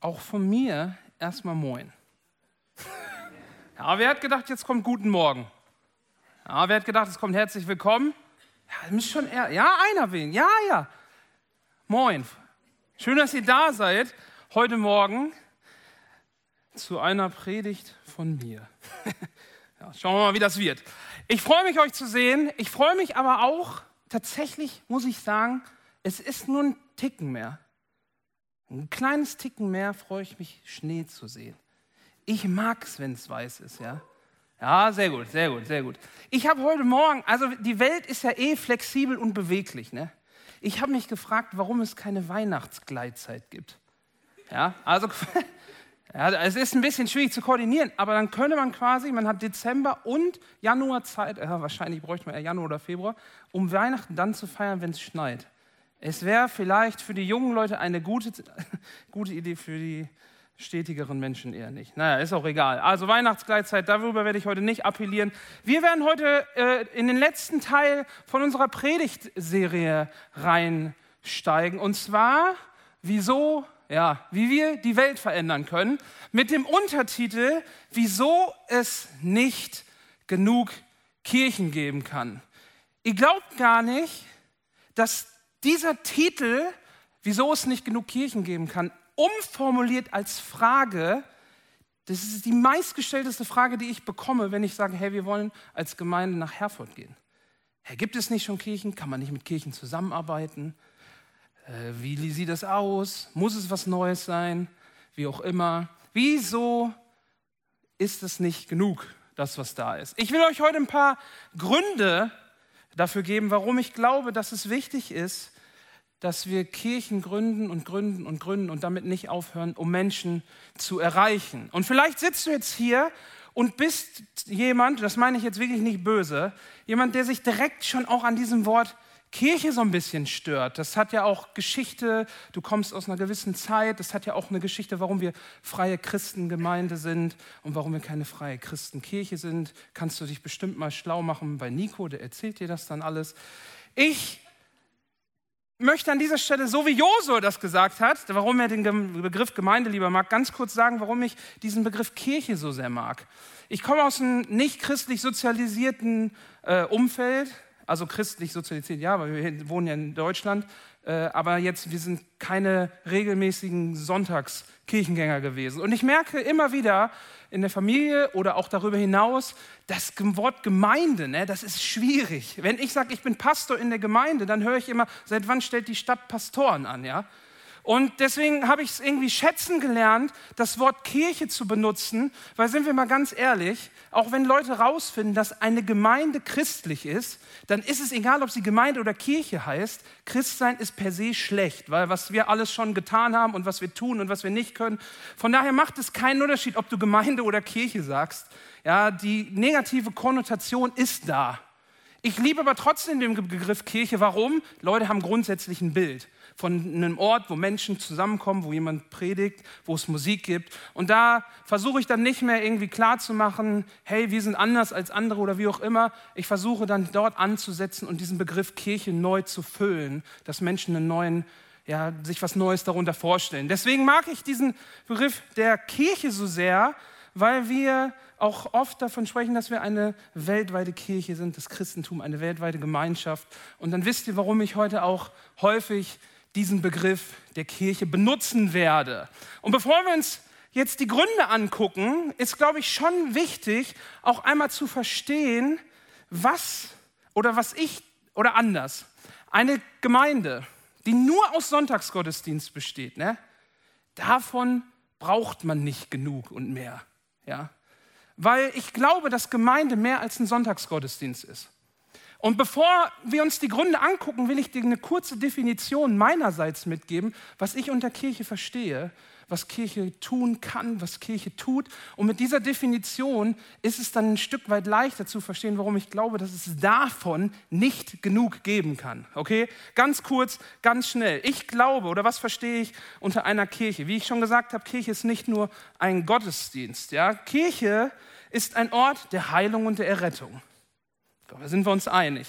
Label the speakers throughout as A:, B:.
A: auch von mir erstmal Moin. Ja, wer hat gedacht, jetzt kommt Guten Morgen? Ja, wer hat gedacht, es kommt herzlich willkommen? Ja, schon eher, ja, einer wegen, ja, ja. Moin. Schön, dass ihr da seid heute Morgen zu einer Predigt von mir. ja, schauen wir mal, wie das wird. Ich freue mich, euch zu sehen. Ich freue mich aber auch, tatsächlich muss ich sagen, es ist nur ein Ticken mehr. Ein kleines Ticken mehr freue ich mich, Schnee zu sehen. Ich mag es, wenn es weiß ist, ja. Ja, sehr gut, sehr gut, sehr gut. Ich habe heute Morgen, also die Welt ist ja eh flexibel und beweglich, ne? Ich habe mich gefragt, warum es keine Weihnachtsgleitzeit gibt. Ja, also ja, es ist ein bisschen schwierig zu koordinieren, aber dann könnte man quasi, man hat Dezember und Januar Zeit, ja, wahrscheinlich bräuchte man eher Januar oder Februar, um Weihnachten dann zu feiern, wenn es schneit. Es wäre vielleicht für die jungen Leute eine gute, gute Idee, für die stetigeren Menschen eher nicht. Naja, ist auch egal. Also Weihnachtsgleitzeit, darüber werde ich heute nicht appellieren. Wir werden heute äh, in den letzten Teil von unserer Predigtserie reinsteigen. Und zwar, wieso, ja, wie wir die Welt verändern können. Mit dem Untertitel, wieso es nicht genug Kirchen geben kann. Ihr glaubt gar nicht, dass dieser Titel, wieso es nicht genug Kirchen geben kann, umformuliert als Frage, das ist die meistgestellteste Frage, die ich bekomme, wenn ich sage, hey, wir wollen als Gemeinde nach Herford gehen. Hey, gibt es nicht schon Kirchen? Kann man nicht mit Kirchen zusammenarbeiten? Äh, wie sieht das aus? Muss es was Neues sein? Wie auch immer. Wieso ist es nicht genug, das, was da ist? Ich will euch heute ein paar Gründe dafür geben, warum ich glaube, dass es wichtig ist, dass wir Kirchen gründen und gründen und gründen und damit nicht aufhören, um Menschen zu erreichen. Und vielleicht sitzt du jetzt hier und bist jemand, das meine ich jetzt wirklich nicht böse, jemand, der sich direkt schon auch an diesem Wort Kirche so ein bisschen stört. Das hat ja auch Geschichte, du kommst aus einer gewissen Zeit, das hat ja auch eine Geschichte, warum wir freie Christengemeinde sind und warum wir keine freie Christenkirche sind. Kannst du dich bestimmt mal schlau machen bei Nico, der erzählt dir das dann alles. Ich möchte an dieser Stelle, so wie Josua das gesagt hat, warum er den Begriff Gemeinde lieber mag, ganz kurz sagen, warum ich diesen Begriff Kirche so sehr mag. Ich komme aus einem nicht christlich sozialisierten äh, Umfeld also christlich sozialisiert, ja, weil wir wohnen ja in Deutschland, äh, aber jetzt, wir sind keine regelmäßigen Sonntagskirchengänger gewesen. Und ich merke immer wieder in der Familie oder auch darüber hinaus, das Wort Gemeinde, ne, das ist schwierig. Wenn ich sage, ich bin Pastor in der Gemeinde, dann höre ich immer, seit wann stellt die Stadt Pastoren an, ja? Und deswegen habe ich es irgendwie schätzen gelernt, das Wort Kirche zu benutzen, weil sind wir mal ganz ehrlich, auch wenn Leute rausfinden, dass eine Gemeinde christlich ist, dann ist es egal, ob sie Gemeinde oder Kirche heißt. Christsein ist per se schlecht, weil was wir alles schon getan haben und was wir tun und was wir nicht können. Von daher macht es keinen Unterschied, ob du Gemeinde oder Kirche sagst. Ja, die negative Konnotation ist da. Ich liebe aber trotzdem den Begriff Kirche. Warum? Leute haben grundsätzlich ein Bild von einem Ort, wo Menschen zusammenkommen, wo jemand predigt, wo es Musik gibt. Und da versuche ich dann nicht mehr irgendwie klarzumachen, hey, wir sind anders als andere oder wie auch immer. Ich versuche dann dort anzusetzen und diesen Begriff Kirche neu zu füllen, dass Menschen einen neuen, ja, sich was Neues darunter vorstellen. Deswegen mag ich diesen Begriff der Kirche so sehr, weil wir auch oft davon sprechen, dass wir eine weltweite Kirche sind, das Christentum, eine weltweite Gemeinschaft. Und dann wisst ihr, warum ich heute auch häufig diesen Begriff der Kirche benutzen werde. Und bevor wir uns jetzt die Gründe angucken, ist, glaube ich, schon wichtig, auch einmal zu verstehen, was oder was ich oder anders, eine Gemeinde, die nur aus Sonntagsgottesdienst besteht, ne, davon braucht man nicht genug und mehr. Ja? Weil ich glaube, dass Gemeinde mehr als ein Sonntagsgottesdienst ist. Und bevor wir uns die Gründe angucken, will ich dir eine kurze Definition meinerseits mitgeben, was ich unter Kirche verstehe, was Kirche tun kann, was Kirche tut. Und mit dieser Definition ist es dann ein Stück weit leichter zu verstehen, warum ich glaube, dass es davon nicht genug geben kann. Okay? Ganz kurz, ganz schnell. Ich glaube, oder was verstehe ich unter einer Kirche? Wie ich schon gesagt habe, Kirche ist nicht nur ein Gottesdienst. Ja? Kirche ist ein Ort der Heilung und der Errettung. Da sind wir uns einig.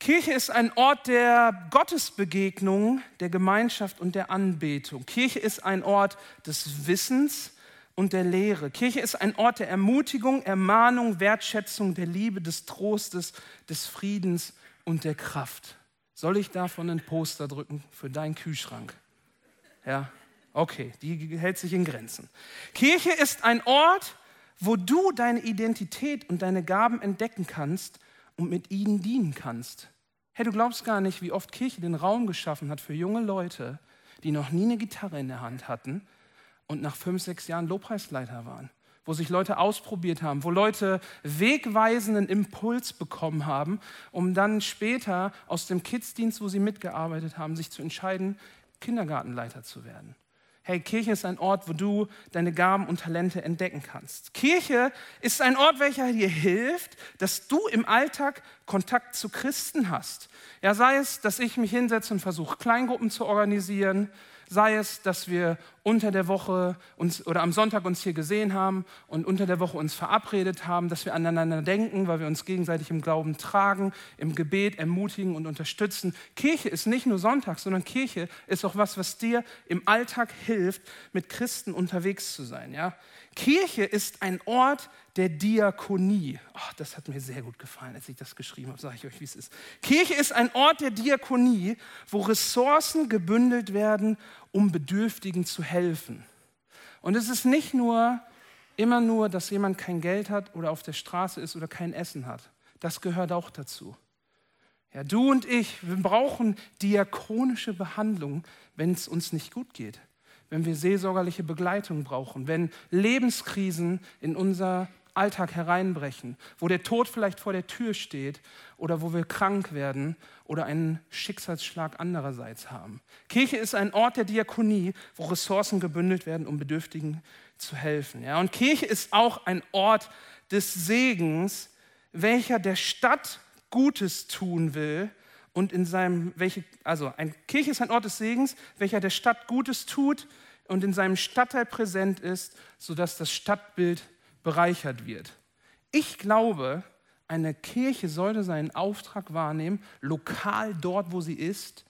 A: Kirche ist ein Ort der Gottesbegegnung, der Gemeinschaft und der Anbetung. Kirche ist ein Ort des Wissens und der Lehre. Kirche ist ein Ort der Ermutigung, Ermahnung, Wertschätzung, der Liebe, des Trostes, des Friedens und der Kraft. Soll ich davon ein Poster drücken für deinen Kühlschrank? Ja, okay, die hält sich in Grenzen. Kirche ist ein Ort, wo du deine Identität und deine Gaben entdecken kannst und mit ihnen dienen kannst. Hey, du glaubst gar nicht, wie oft Kirche den Raum geschaffen hat für junge Leute, die noch nie eine Gitarre in der Hand hatten und nach fünf, sechs Jahren Lobpreisleiter waren. Wo sich Leute ausprobiert haben, wo Leute wegweisenden Impuls bekommen haben, um dann später aus dem Kidsdienst, wo sie mitgearbeitet haben, sich zu entscheiden, Kindergartenleiter zu werden. Hey, Kirche ist ein Ort, wo du deine Gaben und Talente entdecken kannst. Kirche ist ein Ort, welcher dir hilft, dass du im Alltag Kontakt zu Christen hast. Ja, sei es, dass ich mich hinsetze und versuche, Kleingruppen zu organisieren, sei es, dass wir unter der Woche uns oder am Sonntag uns hier gesehen haben und unter der Woche uns verabredet haben, dass wir aneinander denken, weil wir uns gegenseitig im Glauben tragen, im Gebet ermutigen und unterstützen. Kirche ist nicht nur Sonntag, sondern Kirche ist auch was, was dir im Alltag hilft, mit Christen unterwegs zu sein. Ja? Kirche ist ein Ort der Diakonie. Oh, das hat mir sehr gut gefallen, als ich das geschrieben habe, sage ich euch, wie es ist. Kirche ist ein Ort der Diakonie, wo Ressourcen gebündelt werden, um Bedürftigen zu helfen. Und es ist nicht nur immer nur, dass jemand kein Geld hat oder auf der Straße ist oder kein Essen hat. Das gehört auch dazu. Ja, du und ich, wir brauchen diakonische Behandlung, wenn es uns nicht gut geht, wenn wir seelsorgerliche Begleitung brauchen, wenn Lebenskrisen in unser Alltag hereinbrechen, wo der Tod vielleicht vor der Tür steht oder wo wir krank werden oder einen Schicksalsschlag andererseits haben. Kirche ist ein Ort der Diakonie, wo Ressourcen gebündelt werden, um Bedürftigen zu helfen. Ja, und Kirche ist auch ein Ort des Segens, welcher der Stadt Gutes tun will und in seinem, welche, also ein Kirche ist ein Ort des Segens, welcher der Stadt Gutes tut und in seinem Stadtteil präsent ist, sodass das Stadtbild bereichert wird. Ich glaube, eine Kirche sollte seinen Auftrag wahrnehmen, lokal dort, wo sie ist,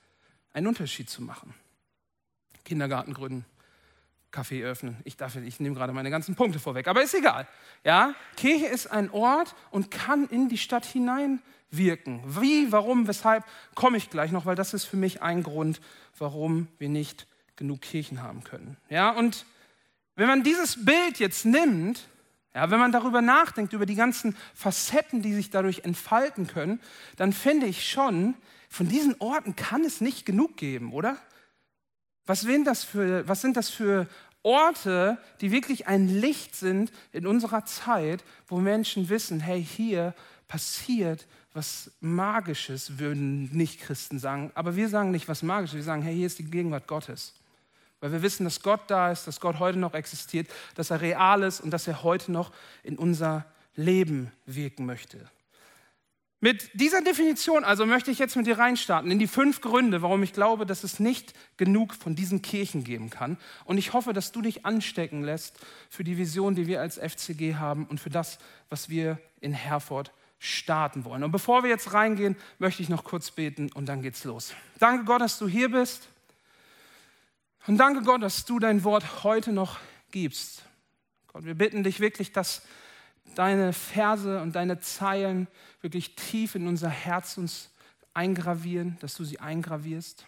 A: einen Unterschied zu machen. Kindergarten gründen, Kaffee öffnen. Ich, darf, ich nehme gerade meine ganzen Punkte vorweg, aber ist egal. Ja? Kirche ist ein Ort und kann in die Stadt hineinwirken. Wie, warum, weshalb, komme ich gleich noch, weil das ist für mich ein Grund, warum wir nicht genug Kirchen haben können. Ja? Und wenn man dieses Bild jetzt nimmt ja, wenn man darüber nachdenkt, über die ganzen Facetten, die sich dadurch entfalten können, dann finde ich schon, von diesen Orten kann es nicht genug geben, oder? Was, das für, was sind das für Orte, die wirklich ein Licht sind in unserer Zeit, wo Menschen wissen, hey, hier passiert was Magisches, würden nicht Christen sagen. Aber wir sagen nicht was Magisches, wir sagen, hey, hier ist die Gegenwart Gottes. Weil wir wissen, dass Gott da ist, dass Gott heute noch existiert, dass er real ist und dass er heute noch in unser Leben wirken möchte. Mit dieser Definition also möchte ich jetzt mit dir reinstarten in die fünf Gründe, warum ich glaube, dass es nicht genug von diesen Kirchen geben kann. Und ich hoffe, dass du dich anstecken lässt für die Vision, die wir als FCG haben und für das, was wir in Herford starten wollen. Und bevor wir jetzt reingehen, möchte ich noch kurz beten und dann geht's los. Danke Gott, dass du hier bist. Und danke Gott, dass du dein Wort heute noch gibst. Gott, wir bitten dich wirklich, dass deine Verse und deine Zeilen wirklich tief in unser Herz uns eingravieren, dass du sie eingravierst,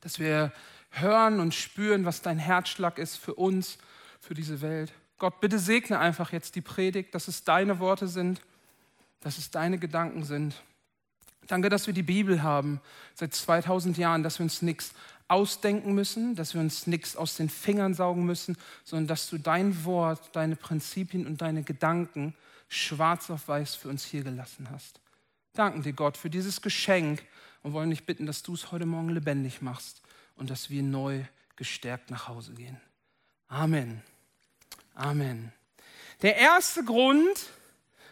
A: dass wir hören und spüren, was dein Herzschlag ist für uns, für diese Welt. Gott, bitte segne einfach jetzt die Predigt, dass es deine Worte sind, dass es deine Gedanken sind. Danke, dass wir die Bibel haben seit 2000 Jahren, dass wir uns nichts ausdenken müssen, dass wir uns nichts aus den Fingern saugen müssen, sondern dass du dein Wort, deine Prinzipien und deine Gedanken schwarz auf weiß für uns hier gelassen hast. Danken dir, Gott, für dieses Geschenk und wollen dich bitten, dass du es heute Morgen lebendig machst und dass wir neu gestärkt nach Hause gehen. Amen. Amen. Der erste Grund,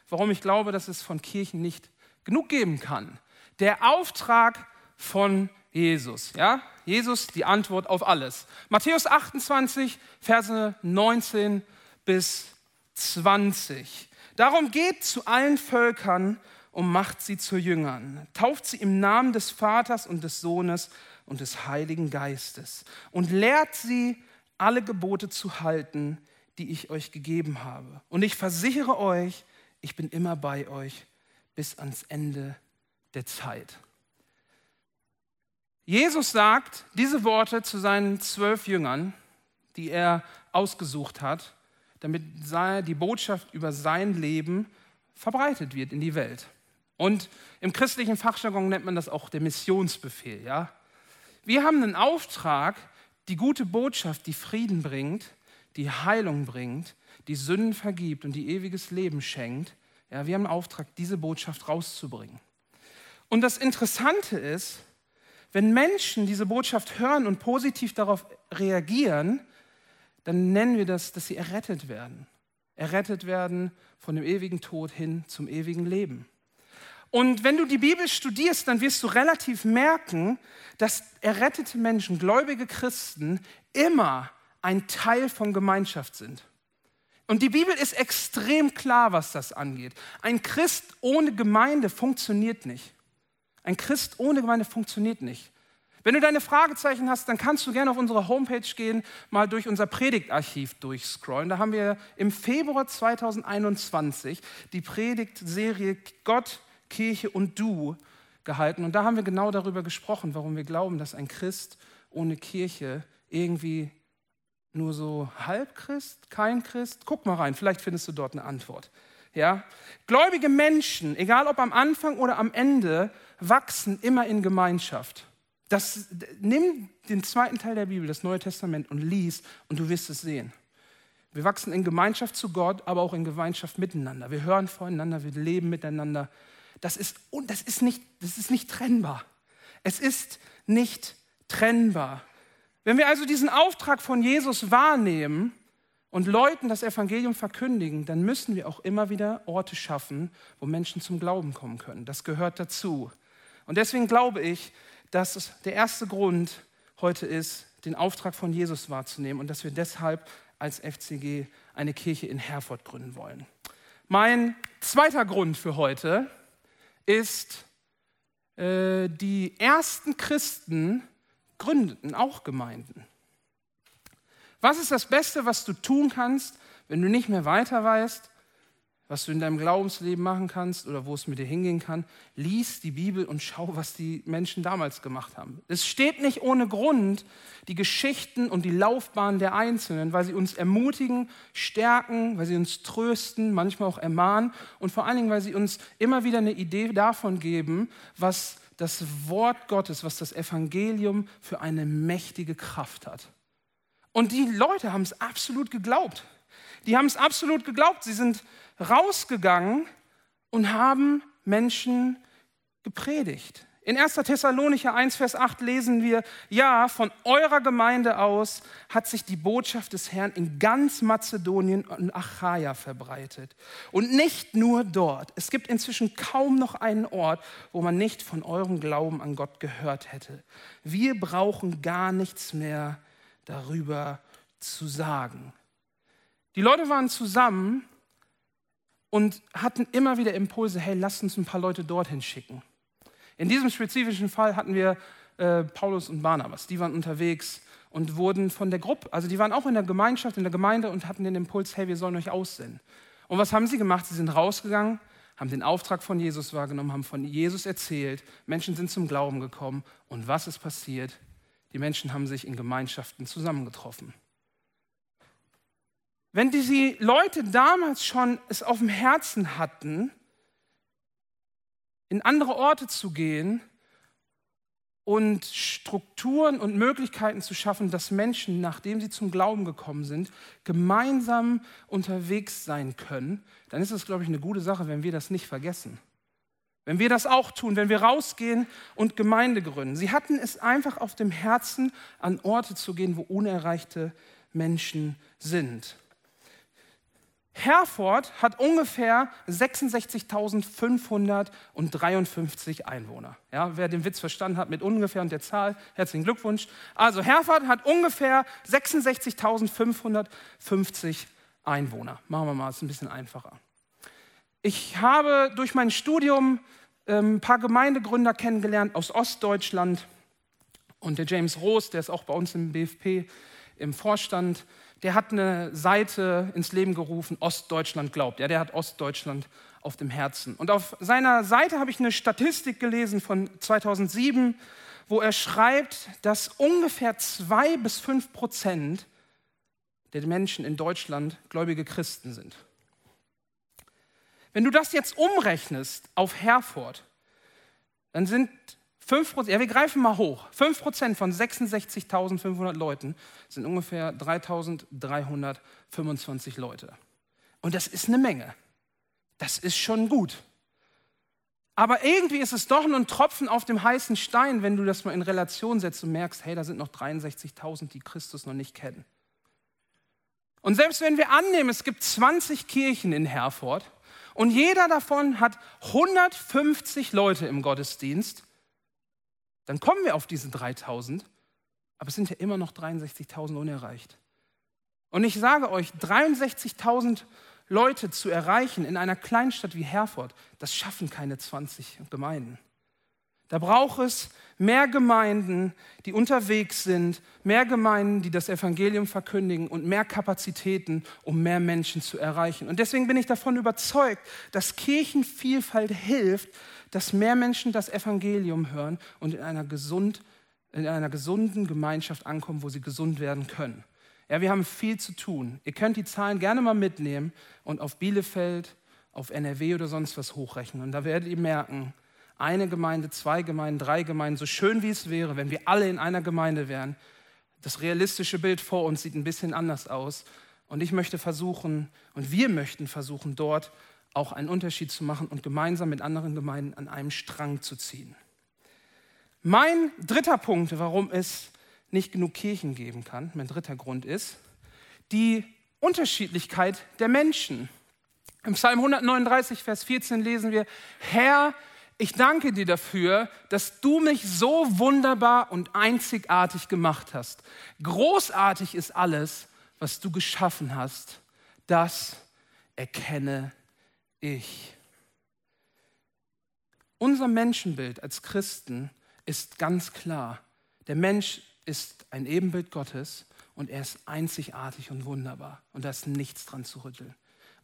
A: warum ich glaube, dass es von Kirchen nicht genug geben kann, der Auftrag von Jesus. Ja? Jesus, die Antwort auf alles. Matthäus 28, Verse 19 bis 20. Darum geht zu allen Völkern und macht sie zu Jüngern. Tauft sie im Namen des Vaters und des Sohnes und des Heiligen Geistes und lehrt sie, alle Gebote zu halten, die ich euch gegeben habe. Und ich versichere euch, ich bin immer bei euch bis ans Ende der Zeit. Jesus sagt diese Worte zu seinen zwölf Jüngern, die er ausgesucht hat, damit die Botschaft über sein Leben verbreitet wird in die Welt. Und im christlichen Fachjargon nennt man das auch der Missionsbefehl. Ja? Wir haben einen Auftrag, die gute Botschaft, die Frieden bringt, die Heilung bringt, die Sünden vergibt und die ewiges Leben schenkt. Ja, wir haben einen Auftrag, diese Botschaft rauszubringen. Und das Interessante ist, wenn Menschen diese Botschaft hören und positiv darauf reagieren, dann nennen wir das, dass sie errettet werden. Errettet werden von dem ewigen Tod hin zum ewigen Leben. Und wenn du die Bibel studierst, dann wirst du relativ merken, dass errettete Menschen, gläubige Christen, immer ein Teil von Gemeinschaft sind. Und die Bibel ist extrem klar, was das angeht. Ein Christ ohne Gemeinde funktioniert nicht. Ein Christ ohne Gemeinde funktioniert nicht. Wenn du deine Fragezeichen hast, dann kannst du gerne auf unsere Homepage gehen, mal durch unser Predigtarchiv durchscrollen. Da haben wir im Februar 2021 die Predigtserie Gott, Kirche und Du gehalten. Und da haben wir genau darüber gesprochen, warum wir glauben, dass ein Christ ohne Kirche irgendwie nur so halb Christ, kein Christ. Guck mal rein, vielleicht findest du dort eine Antwort. Ja? Gläubige Menschen, egal ob am Anfang oder am Ende, wachsen immer in Gemeinschaft. Das, nimm den zweiten Teil der Bibel, das Neue Testament, und lies und du wirst es sehen. Wir wachsen in Gemeinschaft zu Gott, aber auch in Gemeinschaft miteinander. Wir hören voneinander, wir leben miteinander. Das ist, das ist, nicht, das ist nicht trennbar. Es ist nicht trennbar. Wenn wir also diesen Auftrag von Jesus wahrnehmen und Leuten das Evangelium verkündigen, dann müssen wir auch immer wieder Orte schaffen, wo Menschen zum Glauben kommen können. Das gehört dazu. Und deswegen glaube ich, dass der erste Grund heute ist, den Auftrag von Jesus wahrzunehmen und dass wir deshalb als FCG eine Kirche in Herford gründen wollen. Mein zweiter Grund für heute ist, äh, die ersten Christen gründeten auch Gemeinden. Was ist das Beste, was du tun kannst, wenn du nicht mehr weiter weißt? was du in deinem Glaubensleben machen kannst oder wo es mit dir hingehen kann, lies die Bibel und schau, was die Menschen damals gemacht haben. Es steht nicht ohne Grund die Geschichten und die Laufbahn der Einzelnen, weil sie uns ermutigen, stärken, weil sie uns trösten, manchmal auch ermahnen und vor allen Dingen, weil sie uns immer wieder eine Idee davon geben, was das Wort Gottes, was das Evangelium für eine mächtige Kraft hat. Und die Leute haben es absolut geglaubt. Die haben es absolut geglaubt. Sie sind rausgegangen und haben Menschen gepredigt. In 1. Thessalonicher 1, Vers 8 lesen wir, ja, von eurer Gemeinde aus hat sich die Botschaft des Herrn in ganz Mazedonien und Achaia verbreitet. Und nicht nur dort. Es gibt inzwischen kaum noch einen Ort, wo man nicht von eurem Glauben an Gott gehört hätte. Wir brauchen gar nichts mehr darüber zu sagen. Die Leute waren zusammen und hatten immer wieder Impulse, hey, lasst uns ein paar Leute dorthin schicken. In diesem spezifischen Fall hatten wir äh, Paulus und Barnabas, die waren unterwegs und wurden von der Gruppe, also die waren auch in der Gemeinschaft, in der Gemeinde und hatten den Impuls, hey, wir sollen euch aussenden. Und was haben sie gemacht? Sie sind rausgegangen, haben den Auftrag von Jesus wahrgenommen, haben von Jesus erzählt, Menschen sind zum Glauben gekommen und was ist passiert? Die Menschen haben sich in Gemeinschaften zusammengetroffen. Wenn diese Leute damals schon es auf dem Herzen hatten, in andere Orte zu gehen und Strukturen und Möglichkeiten zu schaffen, dass Menschen, nachdem sie zum Glauben gekommen sind, gemeinsam unterwegs sein können, dann ist es, glaube ich, eine gute Sache, wenn wir das nicht vergessen. Wenn wir das auch tun, wenn wir rausgehen und Gemeinde gründen. Sie hatten es einfach auf dem Herzen, an Orte zu gehen, wo unerreichte Menschen sind. Herford hat ungefähr 66.553 Einwohner. Ja, wer den Witz verstanden hat mit ungefähr und der Zahl, herzlichen Glückwunsch. Also Herford hat ungefähr 66.550 Einwohner. Machen wir mal, es ein bisschen einfacher. Ich habe durch mein Studium ähm, ein paar Gemeindegründer kennengelernt aus Ostdeutschland. Und der James Roos, der ist auch bei uns im BFP im Vorstand, der hat eine Seite ins Leben gerufen, Ostdeutschland glaubt. Ja, der hat Ostdeutschland auf dem Herzen. Und auf seiner Seite habe ich eine Statistik gelesen von 2007, wo er schreibt, dass ungefähr zwei bis fünf Prozent der Menschen in Deutschland gläubige Christen sind. Wenn du das jetzt umrechnest auf Herford, dann sind 5 ja, wir greifen mal hoch. 5% von 66.500 Leuten sind ungefähr 3.325 Leute. Und das ist eine Menge. Das ist schon gut. Aber irgendwie ist es doch nur ein Tropfen auf dem heißen Stein, wenn du das mal in Relation setzt und merkst, hey, da sind noch 63.000, die Christus noch nicht kennen. Und selbst wenn wir annehmen, es gibt 20 Kirchen in Herford und jeder davon hat 150 Leute im Gottesdienst, dann kommen wir auf diese 3000, aber es sind ja immer noch 63.000 unerreicht. Und ich sage euch, 63.000 Leute zu erreichen in einer Kleinstadt wie Herford, das schaffen keine 20 Gemeinden. Da braucht es mehr Gemeinden, die unterwegs sind, mehr Gemeinden, die das Evangelium verkündigen und mehr Kapazitäten, um mehr Menschen zu erreichen. Und deswegen bin ich davon überzeugt, dass Kirchenvielfalt hilft, dass mehr Menschen das Evangelium hören und in einer, gesund, in einer gesunden Gemeinschaft ankommen, wo sie gesund werden können. Ja, wir haben viel zu tun. Ihr könnt die Zahlen gerne mal mitnehmen und auf Bielefeld, auf NRW oder sonst was hochrechnen. Und da werdet ihr merken, eine Gemeinde, zwei Gemeinden, drei Gemeinden, so schön wie es wäre, wenn wir alle in einer Gemeinde wären. Das realistische Bild vor uns sieht ein bisschen anders aus. Und ich möchte versuchen, und wir möchten versuchen, dort auch einen Unterschied zu machen und gemeinsam mit anderen Gemeinden an einem Strang zu ziehen. Mein dritter Punkt, warum es nicht genug Kirchen geben kann, mein dritter Grund ist die Unterschiedlichkeit der Menschen. Im Psalm 139, Vers 14 lesen wir, Herr, ich danke dir dafür, dass du mich so wunderbar und einzigartig gemacht hast. Großartig ist alles, was du geschaffen hast. Das erkenne ich. Unser Menschenbild als Christen ist ganz klar. Der Mensch ist ein Ebenbild Gottes und er ist einzigartig und wunderbar. Und da ist nichts dran zu rütteln.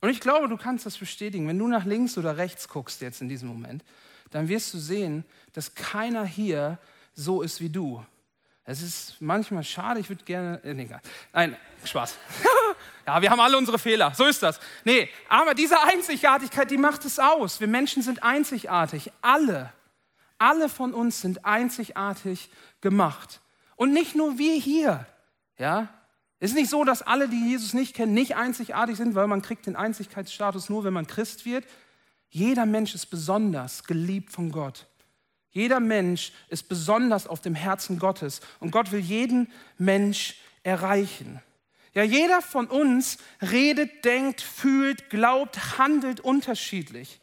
A: Und ich glaube, du kannst das bestätigen. Wenn du nach links oder rechts guckst jetzt in diesem Moment, dann wirst du sehen, dass keiner hier so ist wie du. Es ist manchmal schade, ich würde gerne. Äh, nee, egal. Nein, Spaß. ja, wir haben alle unsere Fehler, so ist das. Nee, aber diese Einzigartigkeit, die macht es aus. Wir Menschen sind einzigartig. Alle, alle von uns sind einzigartig gemacht. Und nicht nur wir hier. Ja, es ist nicht so, dass alle, die Jesus nicht kennen, nicht einzigartig sind, weil man kriegt den Einzigkeitsstatus nur, wenn man Christ wird. Jeder Mensch ist besonders geliebt von Gott. Jeder Mensch ist besonders auf dem Herzen Gottes und Gott will jeden Mensch erreichen. Ja, jeder von uns redet, denkt, fühlt, glaubt, handelt unterschiedlich.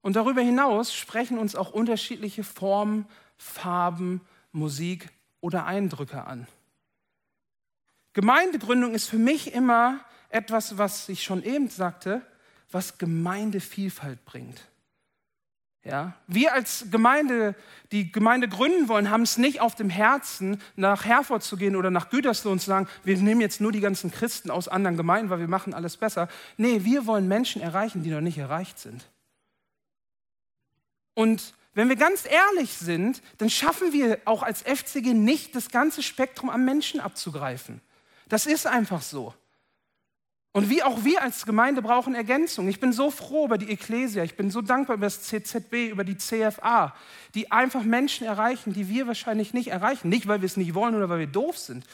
A: Und darüber hinaus sprechen uns auch unterschiedliche Formen, Farben, Musik oder Eindrücke an. Gemeindegründung ist für mich immer etwas, was ich schon eben sagte, was Gemeindevielfalt bringt. Ja, wir als Gemeinde, die Gemeinde gründen wollen, haben es nicht auf dem Herzen, nach Herford zu gehen oder nach Gütersloh und zu sagen, wir nehmen jetzt nur die ganzen Christen aus anderen Gemeinden, weil wir machen alles besser. Nee, wir wollen Menschen erreichen, die noch nicht erreicht sind. Und wenn wir ganz ehrlich sind, dann schaffen wir auch als FCG nicht, das ganze Spektrum an Menschen abzugreifen. Das ist einfach so. Und wie auch wir als Gemeinde brauchen Ergänzung. Ich bin so froh über die Ekklesia, ich bin so dankbar über das CZB, über die CFA, die einfach Menschen erreichen, die wir wahrscheinlich nicht erreichen. Nicht, weil wir es nicht wollen oder weil wir doof sind,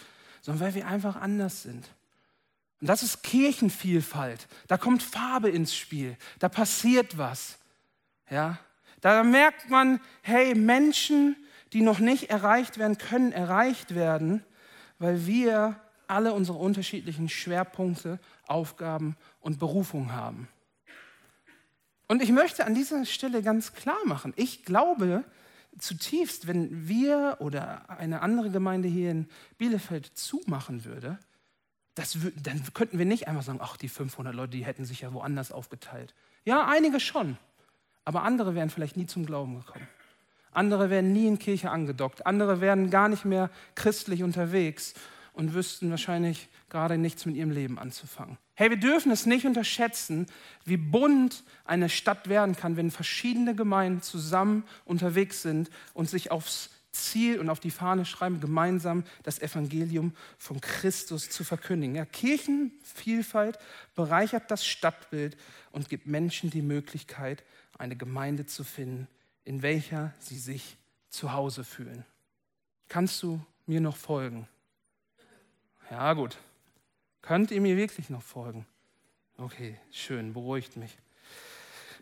A: sondern weil wir einfach anders sind. Und das ist Kirchenvielfalt. Da kommt Farbe ins Spiel. Da passiert was. Ja? Da merkt man, hey, Menschen, die noch nicht erreicht werden, können erreicht werden, weil wir alle unsere unterschiedlichen Schwerpunkte, Aufgaben und Berufungen haben. Und ich möchte an dieser Stelle ganz klar machen, ich glaube zutiefst, wenn wir oder eine andere Gemeinde hier in Bielefeld zumachen würde, das, dann könnten wir nicht einfach sagen, ach, die 500 Leute, die hätten sich ja woanders aufgeteilt. Ja, einige schon. Aber andere wären vielleicht nie zum Glauben gekommen. Andere wären nie in Kirche angedockt. Andere wären gar nicht mehr christlich unterwegs und wüssten wahrscheinlich gerade nichts mit ihrem Leben anzufangen. Hey, wir dürfen es nicht unterschätzen, wie bunt eine Stadt werden kann, wenn verschiedene Gemeinden zusammen unterwegs sind und sich aufs Ziel und auf die Fahne schreiben, gemeinsam das Evangelium von Christus zu verkündigen. Ja, Kirchenvielfalt bereichert das Stadtbild und gibt Menschen die Möglichkeit, eine Gemeinde zu finden, in welcher sie sich zu Hause fühlen. Kannst du mir noch folgen? Ja, gut. Könnt ihr mir wirklich noch folgen? Okay, schön, beruhigt mich.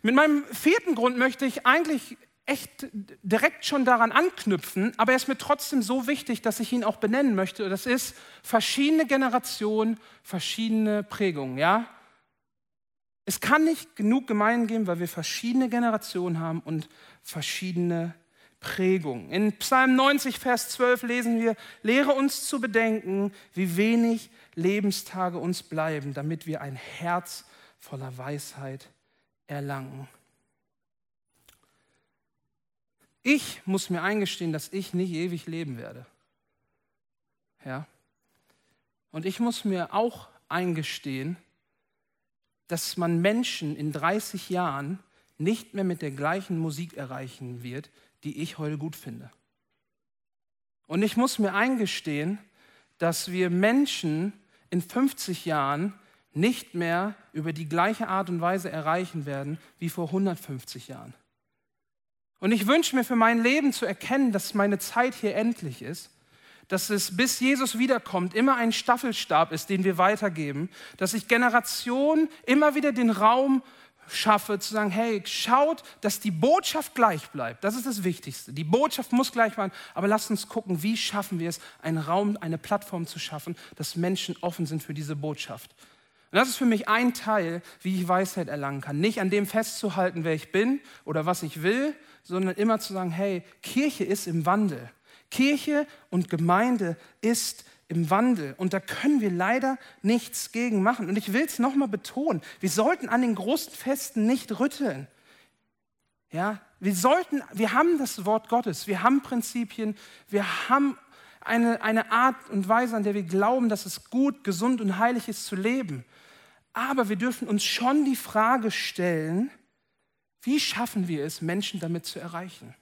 A: Mit meinem vierten Grund möchte ich eigentlich echt direkt schon daran anknüpfen, aber er ist mir trotzdem so wichtig, dass ich ihn auch benennen möchte. Das ist verschiedene Generationen, verschiedene Prägungen, ja? Es kann nicht genug Gemeinden geben, weil wir verschiedene Generationen haben und verschiedene Prägungen. In Psalm 90, Vers 12 lesen wir, lehre uns zu bedenken, wie wenig Lebenstage uns bleiben, damit wir ein Herz voller Weisheit erlangen. Ich muss mir eingestehen, dass ich nicht ewig leben werde. Ja? Und ich muss mir auch eingestehen, dass man Menschen in 30 Jahren nicht mehr mit der gleichen Musik erreichen wird, die ich heute gut finde. Und ich muss mir eingestehen, dass wir Menschen in 50 Jahren nicht mehr über die gleiche Art und Weise erreichen werden wie vor 150 Jahren. Und ich wünsche mir für mein Leben zu erkennen, dass meine Zeit hier endlich ist, dass es bis Jesus wiederkommt immer ein Staffelstab ist, den wir weitergeben, dass ich Generationen immer wieder den Raum schaffe, zu sagen, hey, schaut, dass die Botschaft gleich bleibt. Das ist das Wichtigste. Die Botschaft muss gleich bleiben, aber lasst uns gucken, wie schaffen wir es, einen Raum, eine Plattform zu schaffen, dass Menschen offen sind für diese Botschaft. Und das ist für mich ein Teil, wie ich Weisheit erlangen kann. Nicht an dem festzuhalten, wer ich bin oder was ich will, sondern immer zu sagen, hey, Kirche ist im Wandel. Kirche und Gemeinde ist im Wandel und da können wir leider nichts gegen machen. Und ich will es nochmal betonen, wir sollten an den großen Festen nicht rütteln. Ja, wir sollten, wir haben das Wort Gottes, wir haben Prinzipien, wir haben eine, eine Art und Weise, an der wir glauben, dass es gut, gesund und heilig ist zu leben. Aber wir dürfen uns schon die Frage stellen, wie schaffen wir es, Menschen damit zu erreichen?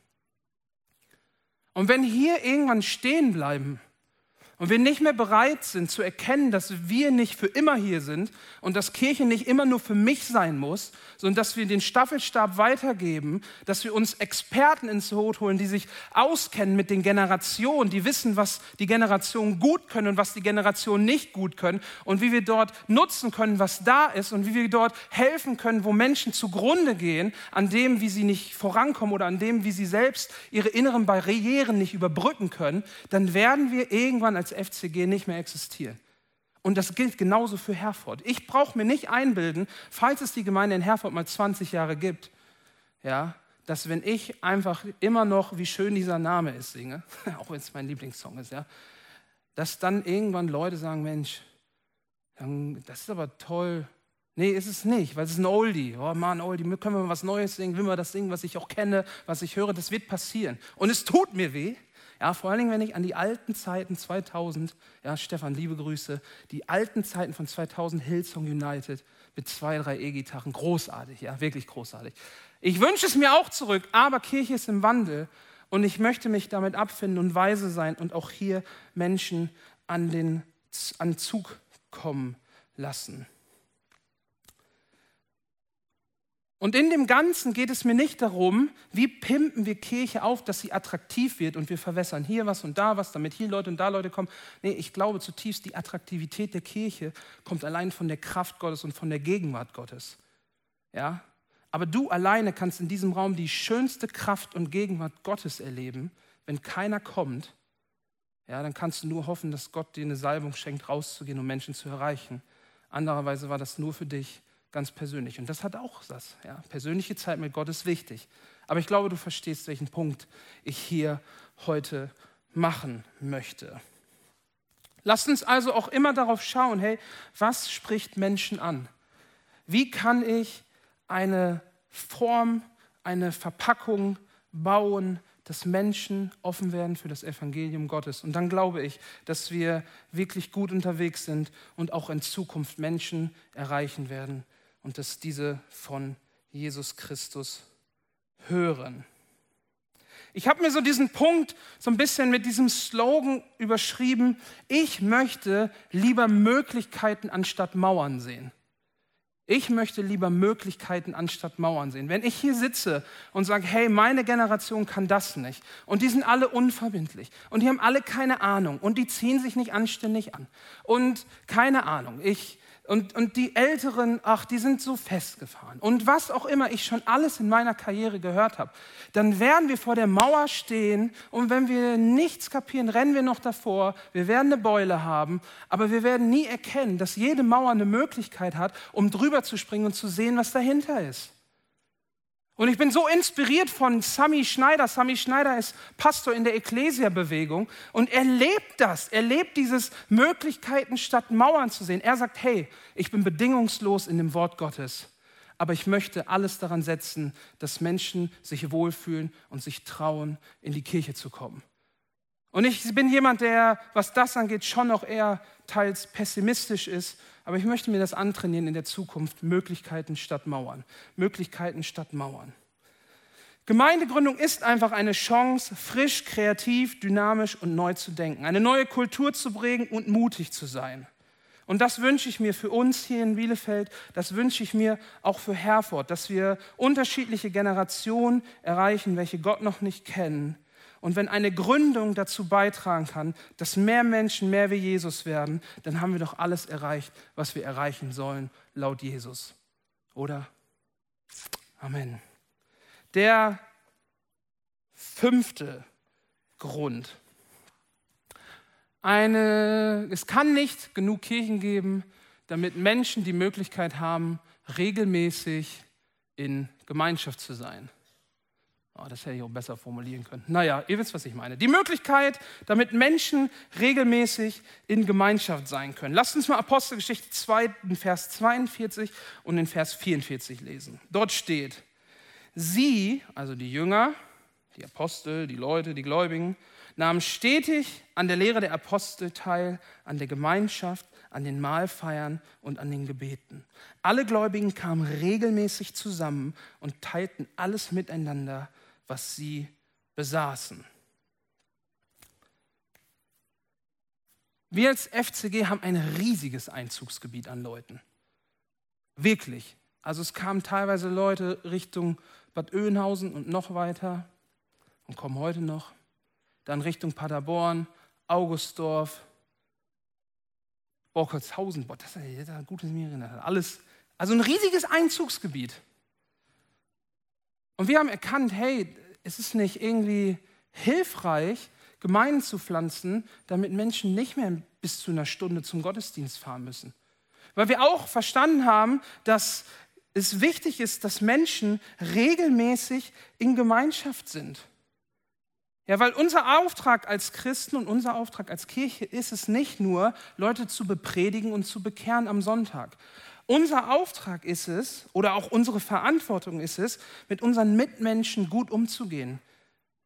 A: Und wenn hier irgendwann stehen bleiben und wir nicht mehr bereit sind zu erkennen, dass wir nicht für immer hier sind und dass Kirche nicht immer nur für mich sein muss, sondern dass wir den Staffelstab weitergeben, dass wir uns Experten ins Boot holen, die sich auskennen mit den Generationen, die wissen, was die Generationen gut können und was die Generationen nicht gut können und wie wir dort nutzen können, was da ist und wie wir dort helfen können, wo Menschen zugrunde gehen, an dem, wie sie nicht vorankommen oder an dem, wie sie selbst ihre inneren Barrieren nicht überbrücken können, dann werden wir irgendwann als als FCG nicht mehr existieren. Und das gilt genauso für Herford. Ich brauche mir nicht einbilden, falls es die Gemeinde in Herford mal 20 Jahre gibt, ja, dass wenn ich einfach immer noch, wie schön dieser Name ist, singe, auch wenn es mein Lieblingssong ist, ja, dass dann irgendwann Leute sagen, Mensch, das ist aber toll. Nee, ist es nicht, weil es ist ein Oldie. Oh Mann, Oldie, können wir mal was Neues singen? Will man das singen, was ich auch kenne, was ich höre? Das wird passieren. Und es tut mir weh, ja, vor allen Dingen, wenn ich an die alten Zeiten 2000, ja, Stefan, liebe Grüße, die alten Zeiten von 2000 Hillsong United mit zwei, drei E-Gitarren, großartig, ja, wirklich großartig. Ich wünsche es mir auch zurück, aber Kirche ist im Wandel und ich möchte mich damit abfinden und weise sein und auch hier Menschen an den an Zug kommen lassen. Und in dem Ganzen geht es mir nicht darum, wie pimpen wir Kirche auf, dass sie attraktiv wird und wir verwässern hier was und da was, damit hier Leute und da Leute kommen. Nee, ich glaube zutiefst, die Attraktivität der Kirche kommt allein von der Kraft Gottes und von der Gegenwart Gottes. Ja? Aber du alleine kannst in diesem Raum die schönste Kraft und Gegenwart Gottes erleben. Wenn keiner kommt, ja, dann kannst du nur hoffen, dass Gott dir eine Salbung schenkt, rauszugehen, um Menschen zu erreichen. Andererweise war das nur für dich ganz persönlich. Und das hat auch das. Ja. Persönliche Zeit mit Gott ist wichtig. Aber ich glaube, du verstehst, welchen Punkt ich hier heute machen möchte. Lasst uns also auch immer darauf schauen, hey, was spricht Menschen an? Wie kann ich eine Form, eine Verpackung bauen, dass Menschen offen werden für das Evangelium Gottes. Und dann glaube ich, dass wir wirklich gut unterwegs sind und auch in Zukunft Menschen erreichen werden und dass diese von Jesus Christus hören. Ich habe mir so diesen Punkt so ein bisschen mit diesem Slogan überschrieben, ich möchte lieber Möglichkeiten anstatt Mauern sehen. Ich möchte lieber Möglichkeiten anstatt Mauern sehen. Wenn ich hier sitze und sage, hey, meine Generation kann das nicht und die sind alle unverbindlich und die haben alle keine Ahnung und die ziehen sich nicht anständig an und keine Ahnung, ich und, und die Älteren, ach, die sind so festgefahren. Und was auch immer ich schon alles in meiner Karriere gehört habe, dann werden wir vor der Mauer stehen und wenn wir nichts kapieren, rennen wir noch davor. Wir werden eine Beule haben, aber wir werden nie erkennen, dass jede Mauer eine Möglichkeit hat, um drüber zu springen und zu sehen, was dahinter ist. Und ich bin so inspiriert von Sami Schneider. Sami Schneider ist Pastor in der Ecclesia-Bewegung und er lebt das. Er lebt dieses Möglichkeiten statt Mauern zu sehen. Er sagt, hey, ich bin bedingungslos in dem Wort Gottes, aber ich möchte alles daran setzen, dass Menschen sich wohlfühlen und sich trauen, in die Kirche zu kommen. Und ich bin jemand, der, was das angeht, schon noch eher teils pessimistisch ist aber ich möchte mir das antrainieren in der Zukunft. Möglichkeiten statt Mauern. Möglichkeiten statt Mauern. Gemeindegründung ist einfach eine Chance, frisch, kreativ, dynamisch und neu zu denken. Eine neue Kultur zu prägen und mutig zu sein. Und das wünsche ich mir für uns hier in Bielefeld, das wünsche ich mir auch für Herford, dass wir unterschiedliche Generationen erreichen, welche Gott noch nicht kennen und wenn eine Gründung dazu beitragen kann, dass mehr Menschen mehr wie Jesus werden, dann haben wir doch alles erreicht, was wir erreichen sollen, laut Jesus. Oder? Amen. Der fünfte Grund. Eine, es kann nicht genug Kirchen geben, damit Menschen die Möglichkeit haben, regelmäßig in Gemeinschaft zu sein. Oh, das hätte ich auch besser formulieren können. Naja, ihr wisst, was ich meine. Die Möglichkeit, damit Menschen regelmäßig in Gemeinschaft sein können. Lasst uns mal Apostelgeschichte 2, den Vers 42 und den Vers 44 lesen. Dort steht, sie, also die Jünger, die Apostel, die Leute, die Gläubigen, nahmen stetig an der Lehre der Apostel teil, an der Gemeinschaft, an den Mahlfeiern und an den Gebeten. Alle Gläubigen kamen regelmäßig zusammen und teilten alles miteinander, was sie besaßen. Wir als FCG haben ein riesiges Einzugsgebiet an Leuten. Wirklich. Also es kamen teilweise Leute Richtung Bad Oeynhausen und noch weiter und kommen heute noch. Dann Richtung Paderborn, Augustdorf, Borkholzhausen. Boah, das ist ein gutes mir. Alles. Also ein riesiges Einzugsgebiet. Und wir haben erkannt, hey, es ist nicht irgendwie hilfreich, Gemeinden zu pflanzen, damit Menschen nicht mehr bis zu einer Stunde zum Gottesdienst fahren müssen. Weil wir auch verstanden haben, dass es wichtig ist, dass Menschen regelmäßig in Gemeinschaft sind. Ja, weil unser Auftrag als Christen und unser Auftrag als Kirche ist es nicht nur, Leute zu bepredigen und zu bekehren am Sonntag, unser Auftrag ist es, oder auch unsere Verantwortung ist es, mit unseren Mitmenschen gut umzugehen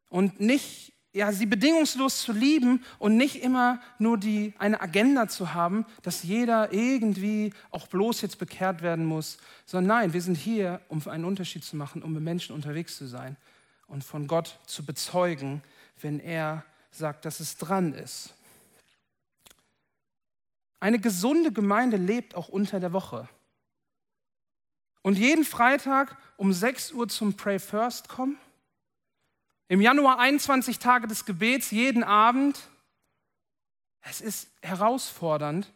A: und nicht, ja, sie bedingungslos zu lieben und nicht immer nur die, eine Agenda zu haben, dass jeder irgendwie auch bloß jetzt bekehrt werden muss, sondern nein, wir sind hier, um einen Unterschied zu machen, um mit Menschen unterwegs zu sein und von Gott zu bezeugen, wenn er sagt, dass es dran ist. Eine gesunde Gemeinde lebt auch unter der Woche. Und jeden Freitag um 6 Uhr zum Pray First kommen. Im Januar 21 Tage des Gebets, jeden Abend. Es ist herausfordernd,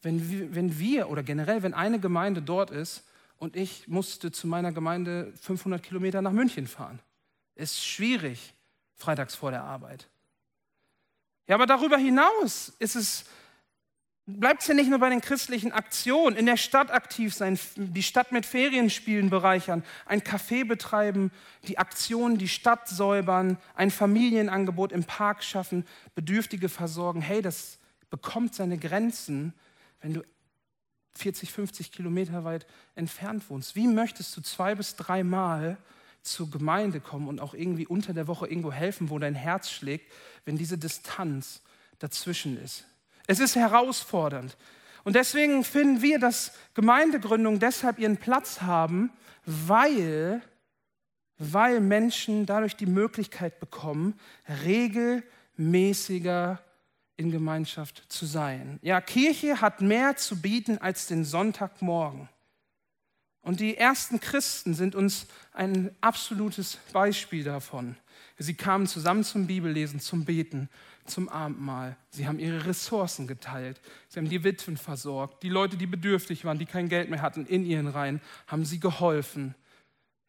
A: wenn wir, wenn wir oder generell, wenn eine Gemeinde dort ist und ich musste zu meiner Gemeinde 500 Kilometer nach München fahren. Ist schwierig, freitags vor der Arbeit. Ja, aber darüber hinaus ist es bleibt es ja nicht nur bei den christlichen Aktionen, in der Stadt aktiv sein, die Stadt mit Ferienspielen bereichern, ein Café betreiben, die Aktionen, die Stadt säubern, ein Familienangebot im Park schaffen, Bedürftige versorgen. Hey, das bekommt seine Grenzen, wenn du 40, 50 Kilometer weit entfernt wohnst? Wie möchtest du zwei bis drei Mal zur Gemeinde kommen und auch irgendwie unter der Woche irgendwo helfen, wo dein Herz schlägt, wenn diese Distanz dazwischen ist? Es ist herausfordernd. Und deswegen finden wir, dass Gemeindegründungen deshalb ihren Platz haben, weil, weil Menschen dadurch die Möglichkeit bekommen, regelmäßiger in Gemeinschaft zu sein. Ja, Kirche hat mehr zu bieten als den Sonntagmorgen. Und die ersten Christen sind uns ein absolutes Beispiel davon. Sie kamen zusammen zum Bibellesen, zum Beten, zum Abendmahl. Sie haben ihre Ressourcen geteilt. Sie haben die Witwen versorgt. Die Leute, die bedürftig waren, die kein Geld mehr hatten, in ihren Reihen, haben sie geholfen.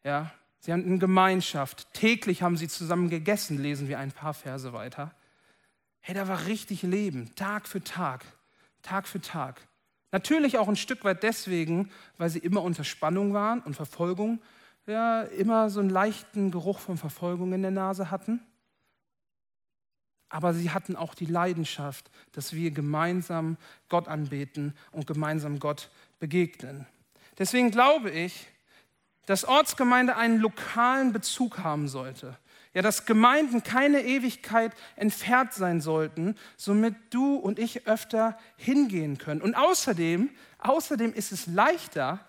A: Ja, sie haben in Gemeinschaft. Täglich haben sie zusammen gegessen, lesen wir ein paar Verse weiter. Hey, da war richtig Leben, Tag für Tag, Tag für Tag. Natürlich auch ein Stück weit deswegen, weil sie immer unter Spannung waren und Verfolgung, ja, immer so einen leichten Geruch von Verfolgung in der Nase hatten. Aber sie hatten auch die Leidenschaft, dass wir gemeinsam Gott anbeten und gemeinsam Gott begegnen. Deswegen glaube ich, dass Ortsgemeinde einen lokalen Bezug haben sollte. Ja, dass Gemeinden keine Ewigkeit entfernt sein sollten, somit du und ich öfter hingehen können. Und außerdem, außerdem ist es leichter,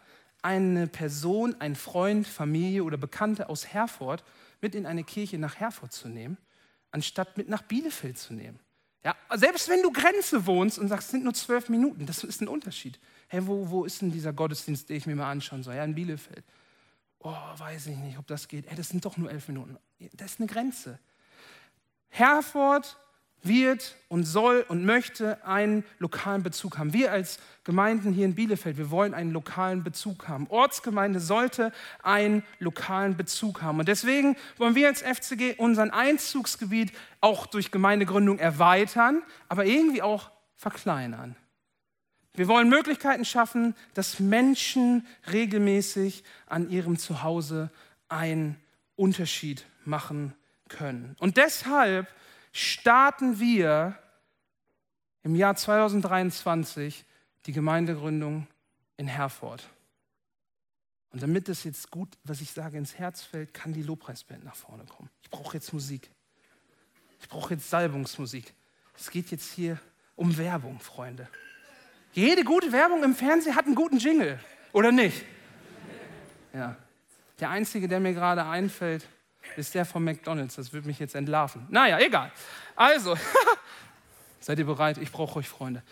A: eine Person, ein Freund, Familie oder Bekannte aus Herford mit in eine Kirche nach Herford zu nehmen, anstatt mit nach Bielefeld zu nehmen. Ja, selbst wenn du Grenze wohnst und sagst, es sind nur zwölf Minuten, das ist ein Unterschied. Hey, wo, wo ist denn dieser Gottesdienst, den ich mir mal anschauen soll? Ja, in Bielefeld oh, weiß ich nicht, ob das geht. Ey, das sind doch nur elf Minuten. Das ist eine Grenze. Herford wird und soll und möchte einen lokalen Bezug haben. Wir als Gemeinden hier in Bielefeld, wir wollen einen lokalen Bezug haben. Ortsgemeinde sollte einen lokalen Bezug haben. Und deswegen wollen wir als FCG unseren Einzugsgebiet auch durch Gemeindegründung erweitern, aber irgendwie auch verkleinern. Wir wollen Möglichkeiten schaffen, dass Menschen regelmäßig an ihrem Zuhause einen Unterschied machen können. Und deshalb starten wir im Jahr 2023 die Gemeindegründung in Herford. Und damit das jetzt gut, was ich sage, ins Herz fällt, kann die Lobpreisband nach vorne kommen. Ich brauche jetzt Musik. Ich brauche jetzt Salbungsmusik. Es geht jetzt hier um Werbung, Freunde. Jede gute Werbung im Fernsehen hat einen guten Jingle, oder nicht? Ja. Der einzige, der mir gerade einfällt, ist der von McDonalds. Das wird mich jetzt entlarven. Naja, egal. Also, seid ihr bereit? Ich brauche euch Freunde.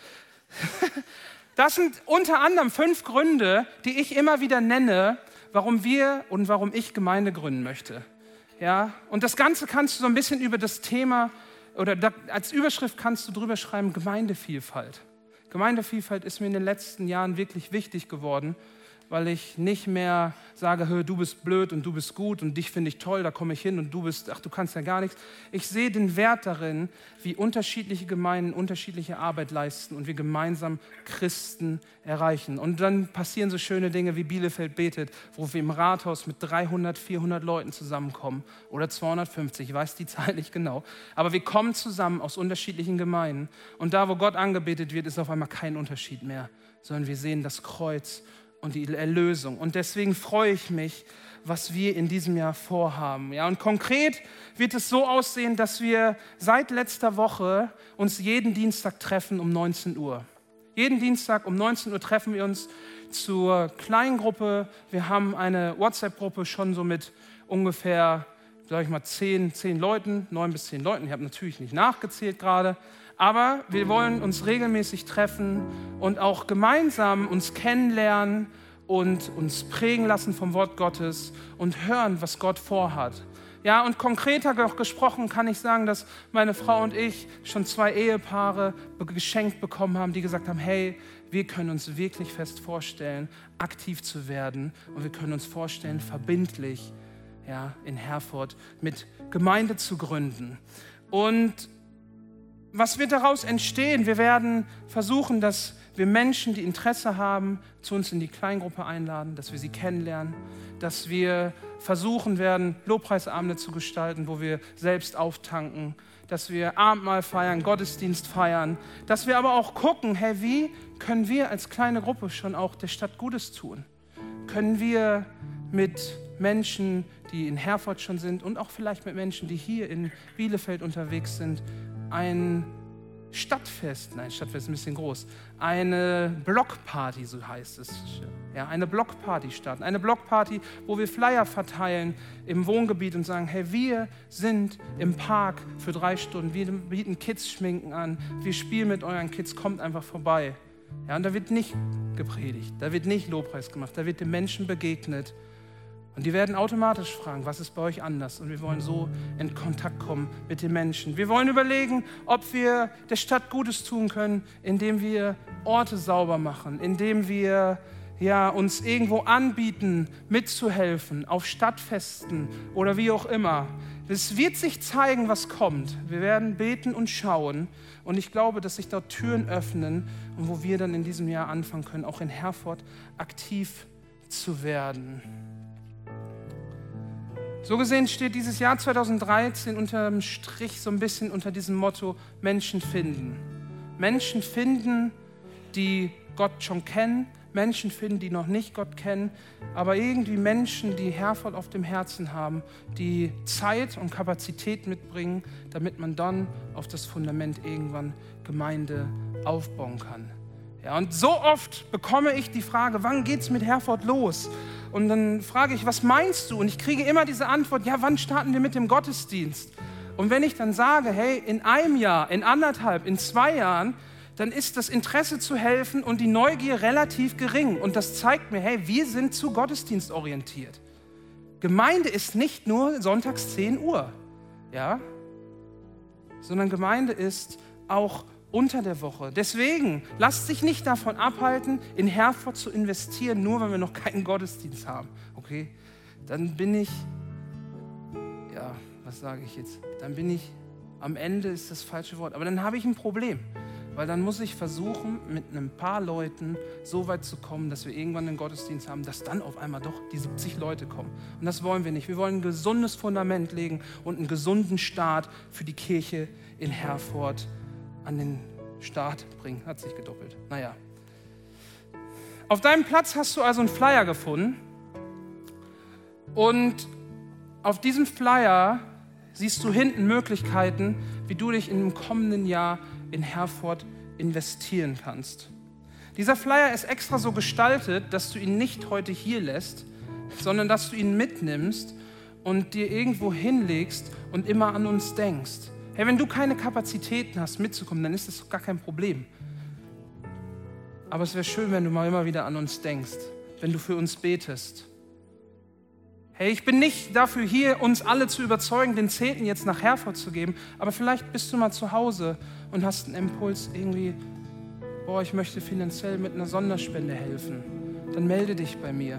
A: Das sind unter anderem fünf Gründe, die ich immer wieder nenne, warum wir und warum ich Gemeinde gründen möchte. Ja, und das Ganze kannst du so ein bisschen über das Thema oder da, als Überschrift kannst du drüber schreiben Gemeindevielfalt. Gemeindevielfalt ist mir in den letzten Jahren wirklich wichtig geworden weil ich nicht mehr sage, du bist blöd und du bist gut und dich finde ich toll, da komme ich hin und du bist, ach, du kannst ja gar nichts. Ich sehe den Wert darin, wie unterschiedliche Gemeinden unterschiedliche Arbeit leisten und wir gemeinsam Christen erreichen. Und dann passieren so schöne Dinge wie Bielefeld betet, wo wir im Rathaus mit 300, 400 Leuten zusammenkommen oder 250, ich weiß die Zahl nicht genau. Aber wir kommen zusammen aus unterschiedlichen Gemeinden und da, wo Gott angebetet wird, ist auf einmal kein Unterschied mehr, sondern wir sehen das Kreuz und die Erlösung. Und deswegen freue ich mich, was wir in diesem Jahr vorhaben. Ja, und konkret wird es so aussehen, dass wir seit letzter Woche uns jeden Dienstag treffen um 19 Uhr. Jeden Dienstag um 19 Uhr treffen wir uns zur Kleingruppe. Wir haben eine WhatsApp-Gruppe schon so mit ungefähr, sage ich mal, 10, 10 Leuten, 9 bis 10 Leuten. Ich habe natürlich nicht nachgezählt gerade. Aber wir wollen uns regelmäßig treffen und auch gemeinsam uns kennenlernen und uns prägen lassen vom Wort Gottes und hören, was Gott vorhat. Ja, und konkreter gesprochen kann ich sagen, dass meine Frau und ich schon zwei Ehepaare geschenkt bekommen haben, die gesagt haben, hey, wir können uns wirklich fest vorstellen, aktiv zu werden und wir können uns vorstellen, verbindlich ja, in Herford mit Gemeinde zu gründen. Und was wird daraus entstehen? Wir werden versuchen, dass wir Menschen, die Interesse haben, zu uns in die Kleingruppe einladen, dass wir sie kennenlernen, dass wir versuchen werden, Lobpreisabende zu gestalten, wo wir selbst auftanken, dass wir Abendmahl feiern, Gottesdienst feiern, dass wir aber auch gucken, hey, wie können wir als kleine Gruppe schon auch der Stadt Gutes tun? Können wir mit Menschen, die in Herford schon sind und auch vielleicht mit Menschen, die hier in Bielefeld unterwegs sind, ein Stadtfest, nein, Stadtfest ist ein bisschen groß, eine Blockparty, so heißt es. Ja, eine Blockparty starten. Eine Blockparty, wo wir Flyer verteilen im Wohngebiet und sagen, hey, wir sind im Park für drei Stunden, wir bieten Kids-Schminken an, wir spielen mit euren Kids, kommt einfach vorbei. Ja, und da wird nicht gepredigt, da wird nicht Lobpreis gemacht, da wird den Menschen begegnet und die werden automatisch fragen, was ist bei euch anders? Und wir wollen so in Kontakt kommen mit den Menschen. Wir wollen überlegen, ob wir der Stadt Gutes tun können, indem wir Orte sauber machen, indem wir ja, uns irgendwo anbieten, mitzuhelfen, auf Stadtfesten oder wie auch immer. Es wird sich zeigen, was kommt. Wir werden beten und schauen. Und ich glaube, dass sich dort Türen öffnen und wo wir dann in diesem Jahr anfangen können, auch in Herford aktiv zu werden. So gesehen steht dieses Jahr 2013 unterm Strich so ein bisschen unter diesem Motto Menschen finden. Menschen finden, die Gott schon kennen, Menschen finden, die noch nicht Gott kennen, aber irgendwie Menschen, die Herrvoll auf dem Herzen haben, die Zeit und Kapazität mitbringen, damit man dann auf das Fundament irgendwann Gemeinde aufbauen kann. Ja, und so oft bekomme ich die Frage, wann geht es mit Herford los? Und dann frage ich, was meinst du? Und ich kriege immer diese Antwort, ja, wann starten wir mit dem Gottesdienst? Und wenn ich dann sage, hey, in einem Jahr, in anderthalb, in zwei Jahren, dann ist das Interesse zu helfen und die Neugier relativ gering. Und das zeigt mir, hey, wir sind zu Gottesdienst orientiert. Gemeinde ist nicht nur sonntags 10 Uhr, ja, sondern Gemeinde ist auch unter der Woche. Deswegen lasst sich nicht davon abhalten, in Herford zu investieren, nur weil wir noch keinen Gottesdienst haben. Okay? Dann bin ich, ja, was sage ich jetzt? Dann bin ich, am Ende ist das falsche Wort, aber dann habe ich ein Problem. Weil dann muss ich versuchen, mit ein paar Leuten so weit zu kommen, dass wir irgendwann einen Gottesdienst haben, dass dann auf einmal doch die 70 Leute kommen. Und das wollen wir nicht. Wir wollen ein gesundes Fundament legen und einen gesunden Start für die Kirche in Herford an den Start bringen. Hat sich gedoppelt. Naja. Auf deinem Platz hast du also einen Flyer gefunden. Und auf diesem Flyer siehst du hinten Möglichkeiten, wie du dich im kommenden Jahr in Herford investieren kannst. Dieser Flyer ist extra so gestaltet, dass du ihn nicht heute hier lässt, sondern dass du ihn mitnimmst und dir irgendwo hinlegst und immer an uns denkst. Hey, wenn du keine Kapazitäten hast, mitzukommen, dann ist das gar kein Problem. Aber es wäre schön, wenn du mal immer wieder an uns denkst, wenn du für uns betest. Hey, ich bin nicht dafür hier, uns alle zu überzeugen, den Zehnten jetzt nach Herford zu geben, aber vielleicht bist du mal zu Hause und hast einen Impuls irgendwie, boah, ich möchte finanziell mit einer Sonderspende helfen. Dann melde dich bei mir.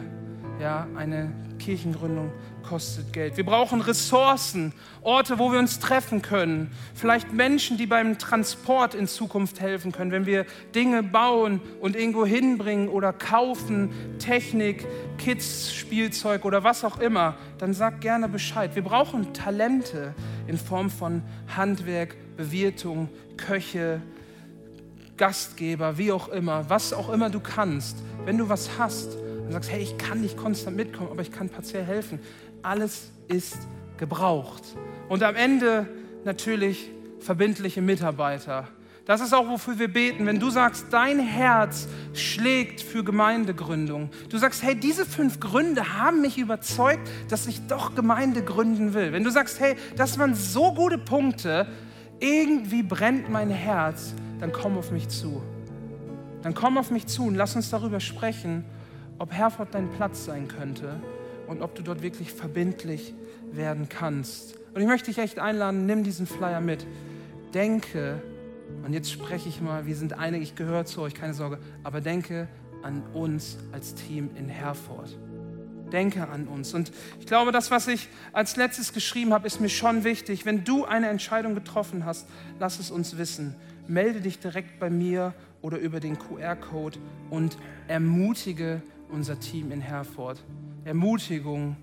A: Ja, eine Kirchengründung kostet Geld. Wir brauchen Ressourcen, Orte, wo wir uns treffen können. Vielleicht Menschen, die beim Transport in Zukunft helfen können, wenn wir Dinge bauen und irgendwo hinbringen oder kaufen, Technik, Kids, Spielzeug oder was auch immer, dann sag gerne Bescheid. Wir brauchen Talente in Form von Handwerk, Bewirtung, Köche, Gastgeber, wie auch immer, was auch immer du kannst. Wenn du was hast, und sagst, hey, ich kann nicht konstant mitkommen, aber ich kann partiell helfen. Alles ist gebraucht. Und am Ende natürlich verbindliche Mitarbeiter. Das ist auch, wofür wir beten. Wenn du sagst, dein Herz schlägt für Gemeindegründung. Du sagst, hey, diese fünf Gründe haben mich überzeugt, dass ich doch Gemeinde gründen will. Wenn du sagst, hey, das waren so gute Punkte, irgendwie brennt mein Herz, dann komm auf mich zu. Dann komm auf mich zu und lass uns darüber sprechen ob Herford dein Platz sein könnte und ob du dort wirklich verbindlich werden kannst. Und ich möchte dich echt einladen, nimm diesen Flyer mit. Denke, und jetzt spreche ich mal, wir sind einig, ich gehöre zu euch, keine Sorge, aber denke an uns als Team in Herford. Denke an uns. Und ich glaube, das, was ich als letztes geschrieben habe, ist mir schon wichtig. Wenn du eine Entscheidung getroffen hast, lass es uns wissen. Melde dich direkt bei mir oder über den QR-Code und ermutige unser Team in Herford. Ermutigung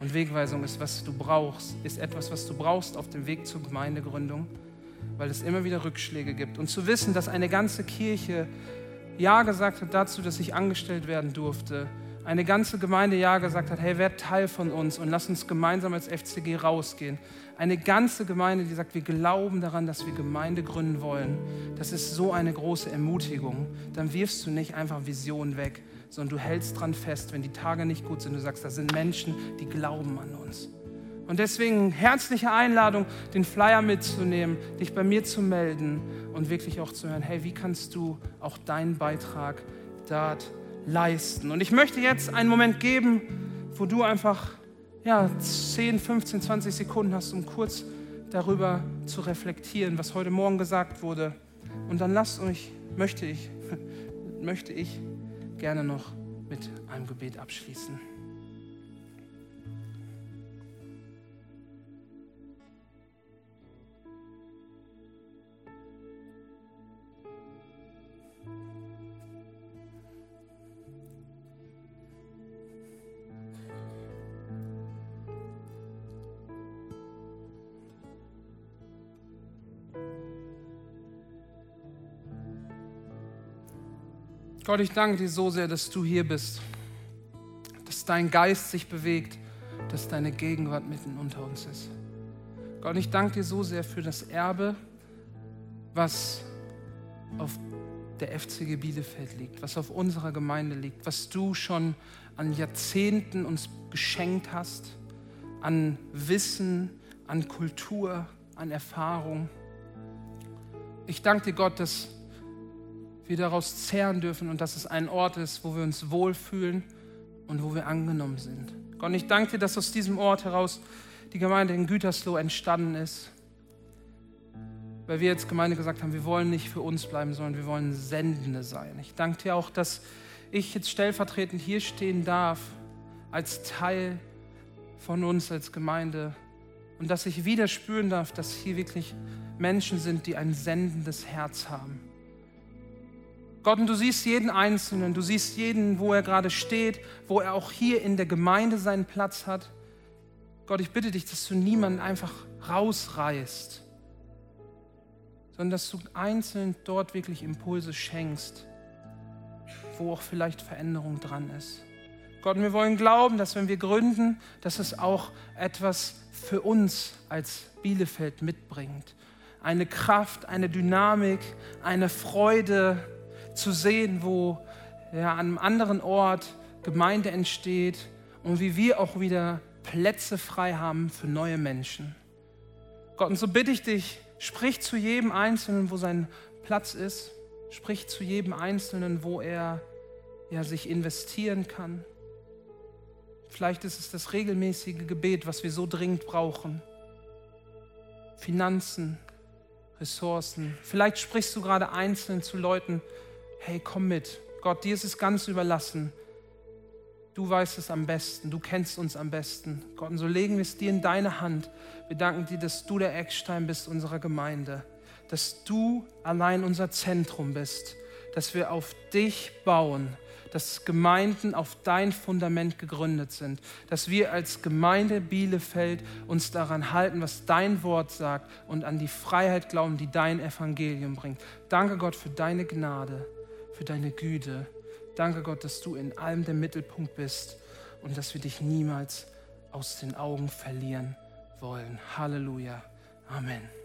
A: und Wegweisung ist, was du brauchst, ist etwas, was du brauchst auf dem Weg zur Gemeindegründung, weil es immer wieder Rückschläge gibt. Und zu wissen, dass eine ganze Kirche Ja gesagt hat dazu, dass ich angestellt werden durfte. Eine ganze Gemeinde Ja gesagt hat, hey, werd Teil von uns und lass uns gemeinsam als FCG rausgehen. Eine ganze Gemeinde, die sagt, wir glauben daran, dass wir Gemeinde gründen wollen. Das ist so eine große Ermutigung. Dann wirfst du nicht einfach Visionen weg, sondern du hältst dran fest, wenn die Tage nicht gut sind. Du sagst, da sind Menschen, die glauben an uns. Und deswegen herzliche Einladung, den Flyer mitzunehmen, dich bei mir zu melden und wirklich auch zu hören, hey, wie kannst du auch deinen Beitrag dort leisten? Und ich möchte jetzt einen Moment geben, wo du einfach ja, 10, 15, 20 Sekunden hast, um kurz darüber zu reflektieren, was heute Morgen gesagt wurde. Und dann lasst euch, möchte ich, möchte ich gerne noch mit einem Gebet abschließen. Gott, ich danke dir so sehr, dass du hier bist, dass dein Geist sich bewegt, dass deine Gegenwart mitten unter uns ist. Gott, ich danke dir so sehr für das Erbe, was auf der FCG Bielefeld liegt, was auf unserer Gemeinde liegt, was du schon an Jahrzehnten uns geschenkt hast, an Wissen, an Kultur, an Erfahrung. Ich danke dir, Gott, dass wir daraus zehren dürfen und dass es ein Ort ist, wo wir uns wohlfühlen und wo wir angenommen sind. Gott, ich danke dir, dass aus diesem Ort heraus die Gemeinde in Gütersloh entstanden ist. Weil wir als Gemeinde gesagt haben, wir wollen nicht für uns bleiben, sondern wir wollen Sendende sein. Ich danke dir auch, dass ich jetzt stellvertretend hier stehen darf, als Teil von uns als Gemeinde. Und dass ich wieder spüren darf, dass hier wirklich Menschen sind, die ein sendendes Herz haben. Gott, und du siehst jeden Einzelnen, du siehst jeden, wo er gerade steht, wo er auch hier in der Gemeinde seinen Platz hat. Gott, ich bitte dich, dass du niemanden einfach rausreißt, sondern dass du einzeln dort wirklich Impulse schenkst, wo auch vielleicht Veränderung dran ist. Gott, wir wollen glauben, dass wenn wir gründen, dass es auch etwas für uns als Bielefeld mitbringt. Eine Kraft, eine Dynamik, eine Freude, zu sehen, wo ja, an einem anderen Ort Gemeinde entsteht und wie wir auch wieder Plätze frei haben für neue Menschen. Gott, und so bitte ich dich, sprich zu jedem Einzelnen, wo sein Platz ist, sprich zu jedem Einzelnen, wo er ja, sich investieren kann. Vielleicht ist es das regelmäßige Gebet, was wir so dringend brauchen. Finanzen, Ressourcen. Vielleicht sprichst du gerade einzeln zu Leuten, hey, komm mit. Gott, dir ist es ganz überlassen. Du weißt es am besten, du kennst uns am besten. Gott, und so legen wir es dir in deine Hand. Wir danken dir, dass du der Eckstein bist unserer Gemeinde, dass du allein unser Zentrum bist, dass wir auf dich bauen, dass Gemeinden auf dein Fundament gegründet sind, dass wir als Gemeinde Bielefeld uns daran halten, was dein Wort sagt und an die Freiheit glauben, die dein Evangelium bringt. Danke Gott für deine Gnade für deine Güte. Danke Gott, dass du in allem der Mittelpunkt bist und dass wir dich niemals aus den Augen verlieren wollen. Halleluja. Amen.